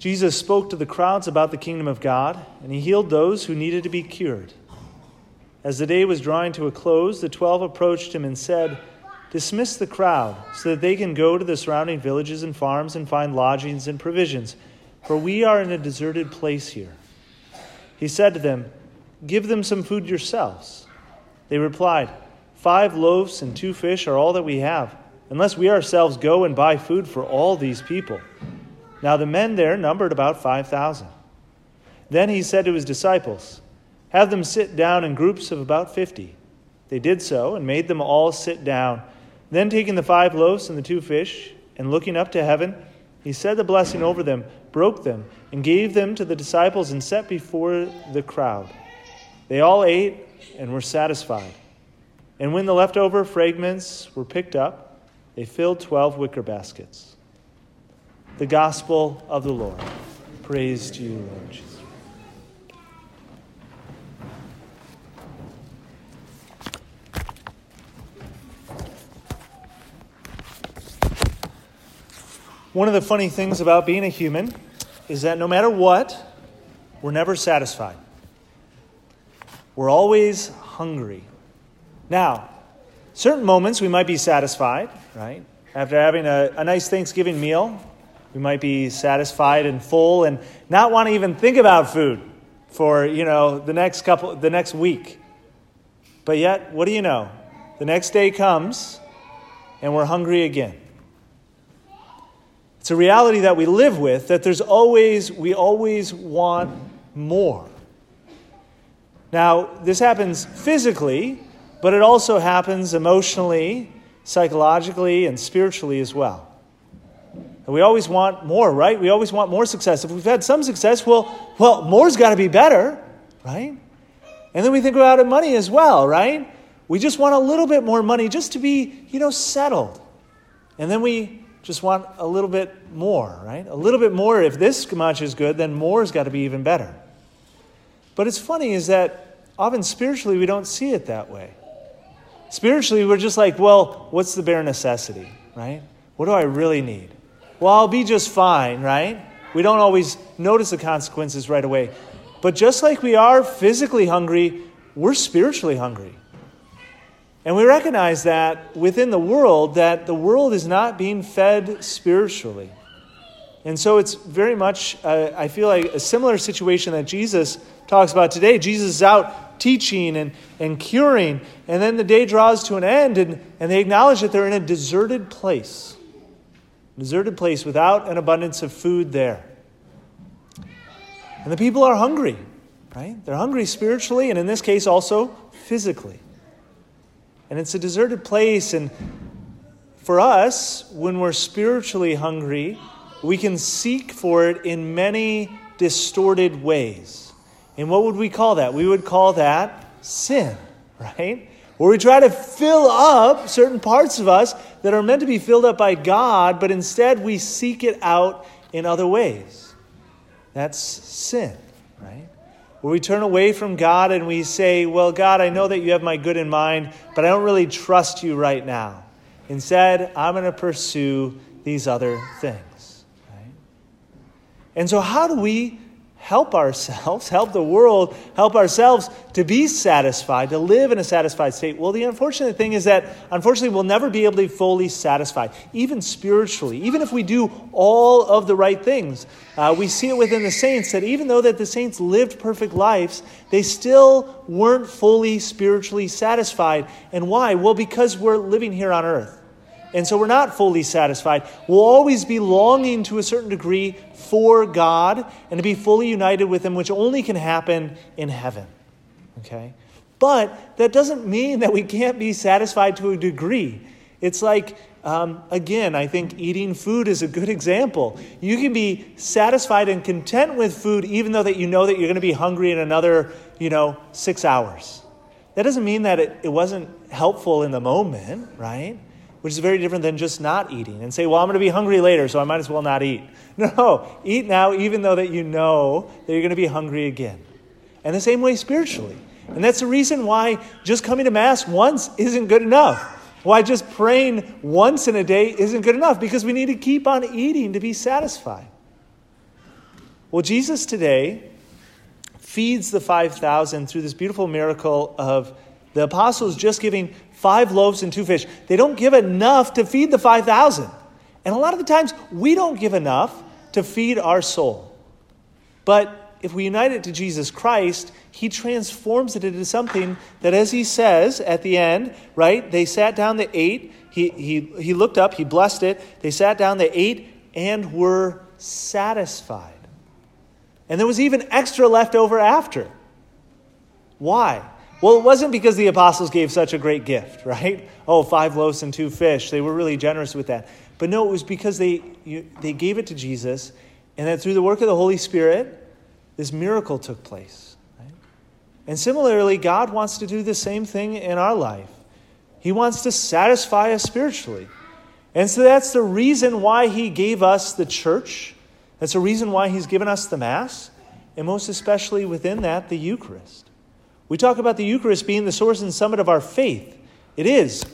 Jesus spoke to the crowds about the kingdom of God, and he healed those who needed to be cured. As the day was drawing to a close, the twelve approached him and said, Dismiss the crowd, so that they can go to the surrounding villages and farms and find lodgings and provisions, for we are in a deserted place here. He said to them, Give them some food yourselves. They replied, Five loaves and two fish are all that we have, unless we ourselves go and buy food for all these people. Now the men there numbered about 5,000. Then he said to his disciples, Have them sit down in groups of about 50. They did so and made them all sit down. Then, taking the five loaves and the two fish, and looking up to heaven, he said the blessing over them, broke them, and gave them to the disciples and set before the crowd. They all ate and were satisfied. And when the leftover fragments were picked up, they filled twelve wicker baskets the gospel of the Lord. Praise to you, Lord Jesus. One of the funny things about being a human is that no matter what, we're never satisfied. We're always hungry. Now, certain moments we might be satisfied, right? After having a, a nice Thanksgiving meal, we might be satisfied and full and not want to even think about food for, you know, the next couple the next week. But yet, what do you know? The next day comes and we're hungry again. It's a reality that we live with that there's always we always want more. Now, this happens physically, but it also happens emotionally, psychologically, and spiritually as well. And we always want more, right? We always want more success. If we've had some success, well, well, more's got to be better, right? And then we think about money as well, right? We just want a little bit more money just to be, you know, settled. And then we just want a little bit more, right? A little bit more. If this much is good, then more's got to be even better. But it's funny is that often spiritually we don't see it that way. Spiritually, we're just like, well, what's the bare necessity, right? What do I really need? Well, I'll be just fine, right? We don't always notice the consequences right away. But just like we are physically hungry, we're spiritually hungry. And we recognize that within the world, that the world is not being fed spiritually. And so it's very much, uh, I feel like, a similar situation that Jesus talks about today. Jesus is out teaching and, and curing, and then the day draws to an end, and, and they acknowledge that they're in a deserted place deserted place without an abundance of food there. And the people are hungry, right? They're hungry spiritually, and in this case also physically. And it's a deserted place, and for us, when we're spiritually hungry, we can seek for it in many distorted ways. And what would we call that? We would call that sin, right? Where we try to fill up certain parts of us that are meant to be filled up by God, but instead we seek it out in other ways. That's sin, right? Where we turn away from God and we say, Well, God, I know that you have my good in mind, but I don't really trust you right now. Instead, I'm going to pursue these other things. Right? And so, how do we help ourselves, help the world, help ourselves to be satisfied, to live in a satisfied state. Well, the unfortunate thing is that, unfortunately, we'll never be able to be fully satisfied, even spiritually, even if we do all of the right things. Uh, we see it within the saints that even though that the saints lived perfect lives, they still weren't fully spiritually satisfied. And why? Well, because we're living here on earth. And so we're not fully satisfied. We'll always be longing to a certain degree for God and to be fully united with Him, which only can happen in heaven. Okay? But that doesn't mean that we can't be satisfied to a degree. It's like, um, again, I think eating food is a good example. You can be satisfied and content with food even though that you know that you're going to be hungry in another, you know, six hours. That doesn't mean that it, it wasn't helpful in the moment, right? Which is very different than just not eating and say, well, I'm going to be hungry later, so I might as well not eat. No, eat now, even though that you know that you're going to be hungry again. And the same way spiritually. And that's the reason why just coming to Mass once isn't good enough. Why just praying once in a day isn't good enough, because we need to keep on eating to be satisfied. Well, Jesus today feeds the 5,000 through this beautiful miracle of the apostles just giving five loaves and two fish. They don't give enough to feed the 5,000. And a lot of the times, we don't give enough to feed our soul. But if we unite it to Jesus Christ, He transforms it into something that, as He says at the end, right? They sat down, they ate. He, he, he looked up, He blessed it. They sat down, they ate, and were satisfied. And there was even extra left over after. Why? Well, it wasn't because the apostles gave such a great gift, right? Oh, five loaves and two fish. They were really generous with that. But no, it was because they, you, they gave it to Jesus, and that through the work of the Holy Spirit, this miracle took place. Right? And similarly, God wants to do the same thing in our life. He wants to satisfy us spiritually. And so that's the reason why He gave us the church. That's the reason why He's given us the Mass, and most especially within that, the Eucharist. We talk about the Eucharist being the source and summit of our faith. It is.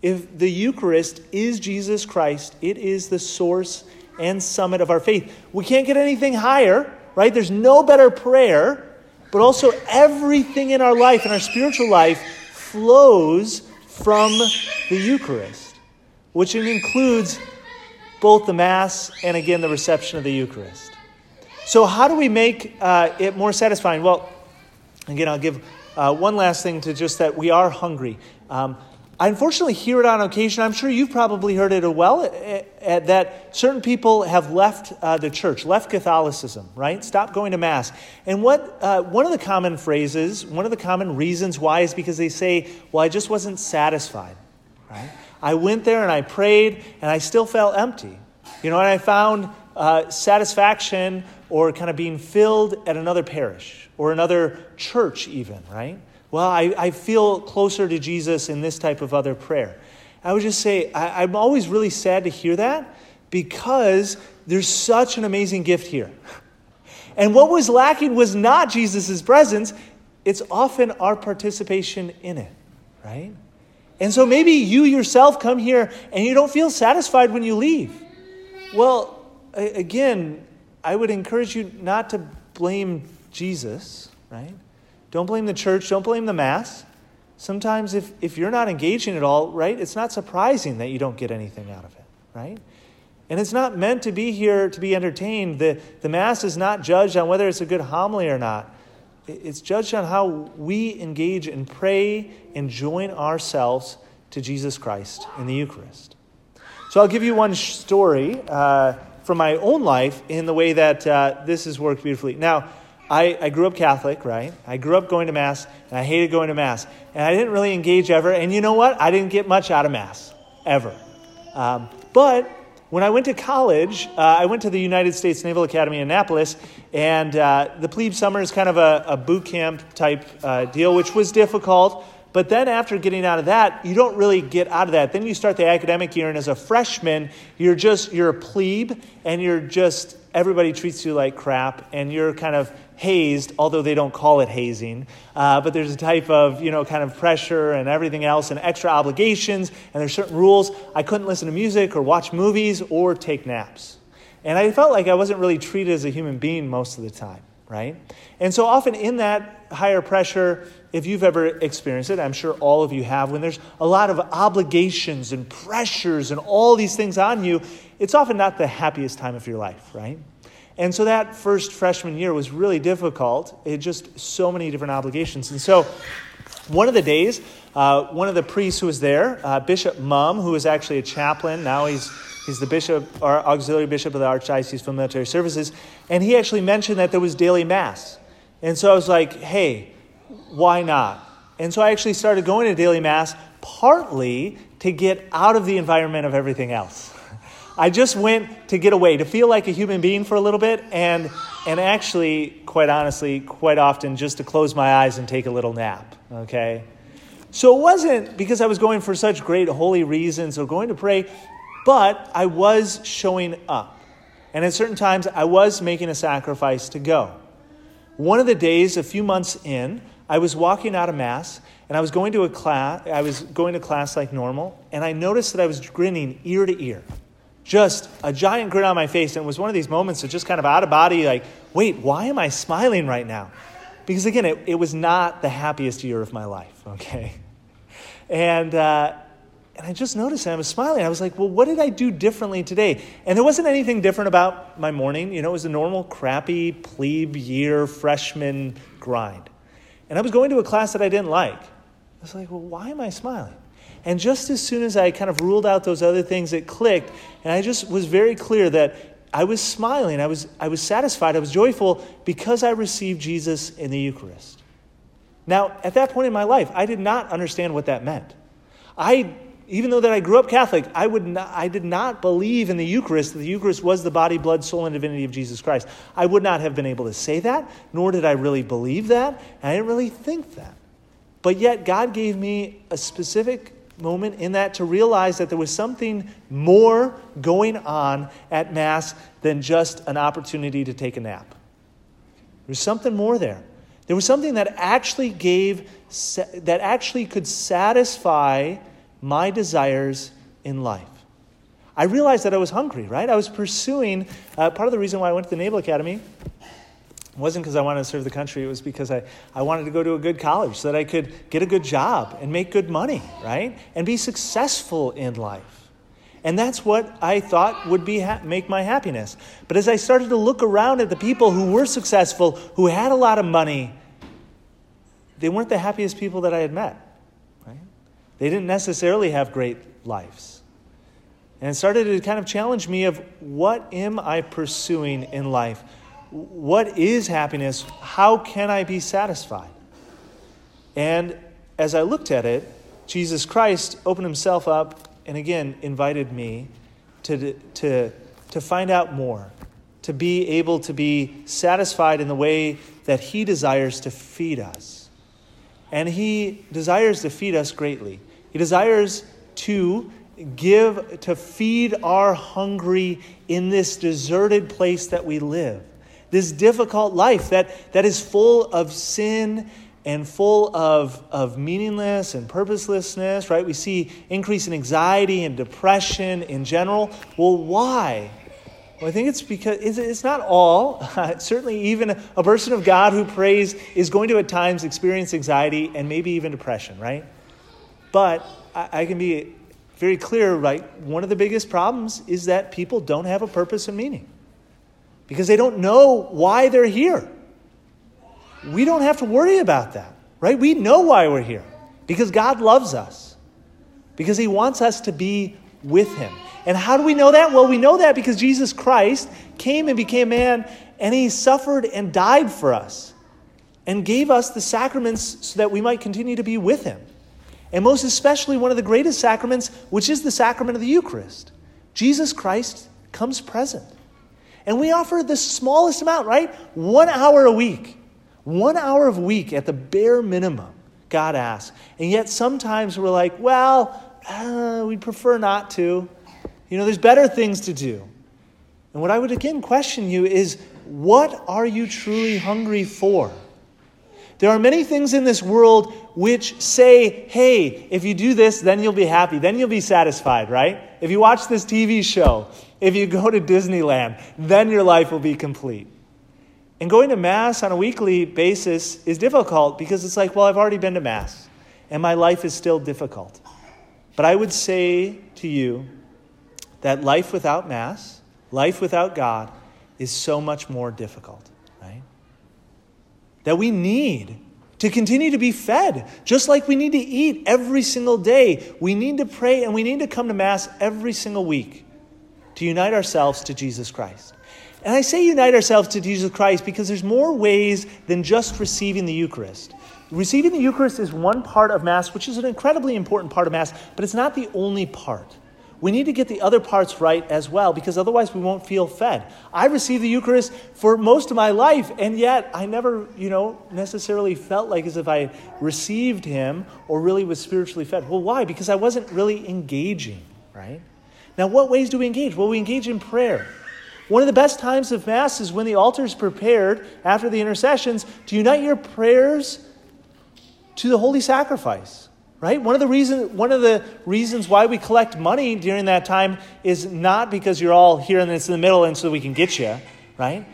If the Eucharist is Jesus Christ, it is the source and summit of our faith. We can't get anything higher, right? There's no better prayer, but also everything in our life, in our spiritual life, flows from the Eucharist, which includes both the Mass and again the reception of the Eucharist. So, how do we make uh, it more satisfying? Well, Again, I'll give uh, one last thing to just that we are hungry. Um, I unfortunately hear it on occasion. I'm sure you've probably heard it as well uh, uh, that certain people have left uh, the church, left Catholicism, right? Stopped going to Mass. And what uh, one of the common phrases, one of the common reasons why is because they say, well, I just wasn't satisfied, right? I went there and I prayed and I still felt empty. You know, and I found uh, satisfaction or kind of being filled at another parish or another church, even, right? Well, I, I feel closer to Jesus in this type of other prayer. I would just say, I, I'm always really sad to hear that because there's such an amazing gift here. And what was lacking was not Jesus' presence, it's often our participation in it, right? And so maybe you yourself come here and you don't feel satisfied when you leave. Well, again, I would encourage you not to blame Jesus, right? Don't blame the church, don't blame the Mass. Sometimes, if, if you're not engaging at all, right, it's not surprising that you don't get anything out of it, right? And it's not meant to be here to be entertained. The, the Mass is not judged on whether it's a good homily or not. It's judged on how we engage and pray and join ourselves to Jesus Christ in the Eucharist. So I'll give you one story. Uh, from my own life in the way that uh, this has worked beautifully. Now, I, I, grew up Catholic, right? I grew up going to Mass, and I hated going to Mass. And I didn't really engage ever. And you know what? I didn't get much out of Mass, ever. Um, but when I went to college, uh, I went to the United States Naval Academy in Annapolis, and uh, the plebe summer is kind of a, a boot camp type uh, deal, which was difficult. But then after getting out of that, you don't really get out of that. Then you start the academic year, and as a freshman, you're just, you're a plebe, and you're just, everybody treats you like crap, and you're kind of hazed, although they don't call it hazing. Uh, but there's a type of, you know, kind of pressure and everything else, and extra obligations, and there's certain rules. I couldn't listen to music or watch movies or take naps. And I felt like I wasn't really treated as a human being most of the time, right? And so often in that higher pressure, if you've ever experienced it, I'm sure all of you have, when there's a lot of obligations and pressures and all these things on you, it's often not the happiest time of your life, right? And so that first freshman year was really difficult. It just so many different obligations. And so one of the days, uh, one of the priests who was there, uh, Bishop Muhm, who was actually a chaplain, now he's He's the bishop, or auxiliary bishop of the Archdiocese for Military Services. And he actually mentioned that there was daily mass. And so I was like, hey, why not? And so I actually started going to daily mass partly to get out of the environment of everything else. I just went to get away, to feel like a human being for a little bit, and, and actually, quite honestly, quite often just to close my eyes and take a little nap, okay? So it wasn't because I was going for such great holy reasons or going to pray, but I was showing up. And at certain times, I was making a sacrifice to go. One of the days, a few months in, I was walking out of Mass and I was going to a class, I was going to class like normal, and I noticed that I was grinning ear to ear. just a giant grin on my face. And it was one of these moments of just kind of out of body, like, wait, why am I smiling right now? Because again, it, it was not the happiest year of my life, okay? And, uh, and I just noticed I was smiling. I was like, well, what did I do differently today? And there wasn't anything different about my morning. You know, it was a normal, crappy, plebe year freshman grind. And I was going to a class that I didn't like. I was like, well, why am I smiling? And just as soon as I kind of ruled out those other things, it clicked. And I just was very clear that I was smiling. I was, I was satisfied. I was joyful because I received Jesus in the Eucharist. Now, at that point in my life, I did not understand what that meant. I, even though that I grew up Catholic, I, would not, I did not believe in the Eucharist, that the Eucharist was the body, blood, soul, and divinity of Jesus Christ. I would not have been able to say that, nor did I really believe that, and I didn't really think that. But yet, God gave me a specific moment in that to realize that there was something more going on at Mass than just an opportunity to take a nap. There was something more there. There was something that actually gave, that actually could satisfy my desires in life. I realized that I was hungry, right? I was pursuing, uh, part of the reason why I went to the Naval Academy wasn't because I wanted to serve the country, it was because I, I wanted to go to a good college so that I could get a good job and make good money, right? And be successful in life. And that's what I thought would be ha- make my happiness. But as I started to look around at the people who were successful, who had a lot of money, they weren't the happiest people that I had met. They didn't necessarily have great lives. And it started to kind of challenge me of what am I pursuing in life? what is happiness? How can I be satisfied? And as I looked at it, Jesus Christ opened himself up and again invited me to, to, to find out more, to be able to be satisfied in the way that he desires to feed us. And he desires to feed us greatly. He desires to give, to feed our hungry in this deserted place that we live this difficult life that, that is full of sin and full of, of meaningless and purposelessness, right? We see increase in anxiety and depression in general. Well, why? Well, I think it's because it's not all. certainly, even a person of God who prays is going to at times experience anxiety and maybe even depression, right? But I, I can be very clear, right? One of the biggest problems is that people don't have a purpose and meaning because they don't know why they're here. We don't have to worry about that, right? We know why we're here because God loves us, because He wants us to be with Him. And how do we know that? Well, we know that because Jesus Christ came and became man and He suffered and died for us and gave us the sacraments so that we might continue to be with Him. And most especially, one of the greatest sacraments, which is the sacrament of the Eucharist. Jesus Christ comes present. And we offer the smallest amount, right? One hour a week. One hour of week at the bare minimum, God asks. And yet sometimes we're like, well, uh, we'd prefer not to. You know, there's better things to do. And what I would again question you is what are you truly hungry for? There are many things in this world which say, hey, if you do this, then you'll be happy, then you'll be satisfied, right? If you watch this TV show, if you go to Disneyland, then your life will be complete. And going to Mass on a weekly basis is difficult because it's like, well, I've already been to Mass, and my life is still difficult. But I would say to you that life without Mass, life without God, is so much more difficult, right? That we need to continue to be fed, just like we need to eat every single day. We need to pray and we need to come to Mass every single week to unite ourselves to Jesus Christ. And I say unite ourselves to Jesus Christ because there's more ways than just receiving the Eucharist. Receiving the Eucharist is one part of Mass, which is an incredibly important part of Mass, but it's not the only part. We need to get the other parts right as well because otherwise we won't feel fed. I received the Eucharist for most of my life, and yet I never, you know, necessarily felt like as if I received Him or really was spiritually fed. Well, why? Because I wasn't really engaging, right? Now, what ways do we engage? Well, we engage in prayer. One of the best times of Mass is when the altar is prepared after the intercessions to unite your prayers to the holy sacrifice. Right? One of the reasons one of the reasons why we collect money during that time is not because you're all here and it's in the middle and so we can get you, right?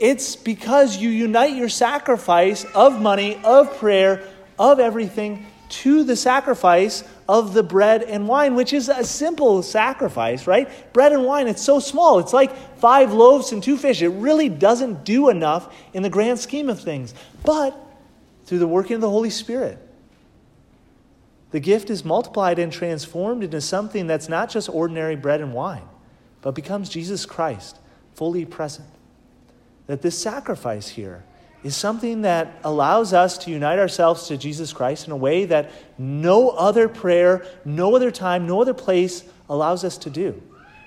It's because you unite your sacrifice of money, of prayer, of everything to the sacrifice of the bread and wine, which is a simple sacrifice, right? Bread and wine, it's so small. It's like five loaves and two fish. It really doesn't do enough in the grand scheme of things. But through the working of the Holy Spirit, the gift is multiplied and transformed into something that's not just ordinary bread and wine, but becomes Jesus Christ, fully present. That this sacrifice here is something that allows us to unite ourselves to Jesus Christ in a way that no other prayer, no other time, no other place allows us to do.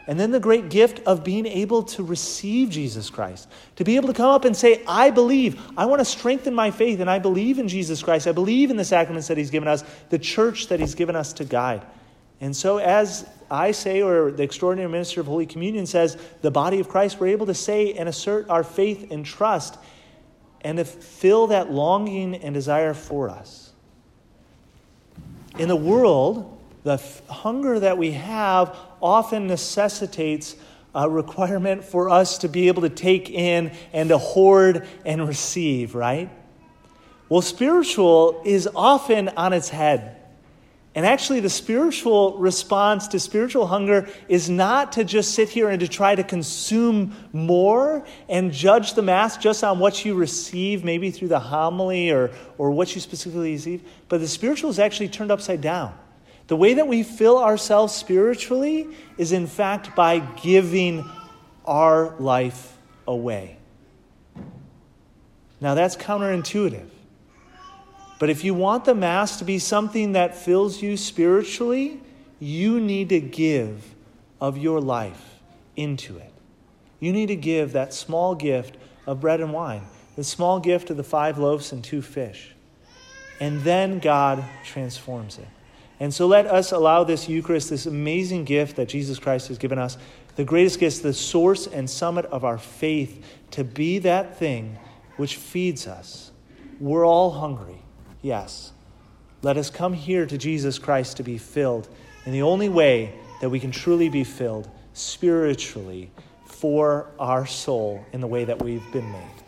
And then the great gift of being able to receive Jesus Christ, to be able to come up and say, I believe, I want to strengthen my faith, and I believe in Jesus Christ. I believe in the sacraments that He's given us, the church that He's given us to guide. And so, as I say, or the extraordinary minister of Holy Communion says, the body of Christ, we're able to say and assert our faith and trust and to fill that longing and desire for us. In the world, the hunger that we have often necessitates a requirement for us to be able to take in and to hoard and receive, right? Well, spiritual is often on its head. And actually, the spiritual response to spiritual hunger is not to just sit here and to try to consume more and judge the Mass just on what you receive, maybe through the homily or, or what you specifically receive, but the spiritual is actually turned upside down. The way that we fill ourselves spiritually is, in fact, by giving our life away. Now, that's counterintuitive. But if you want the Mass to be something that fills you spiritually, you need to give of your life into it. You need to give that small gift of bread and wine, the small gift of the five loaves and two fish. And then God transforms it. And so let us allow this Eucharist, this amazing gift that Jesus Christ has given us, the greatest gift, the source and summit of our faith, to be that thing which feeds us. We're all hungry. Yes. Let us come here to Jesus Christ to be filled in the only way that we can truly be filled spiritually for our soul in the way that we've been made.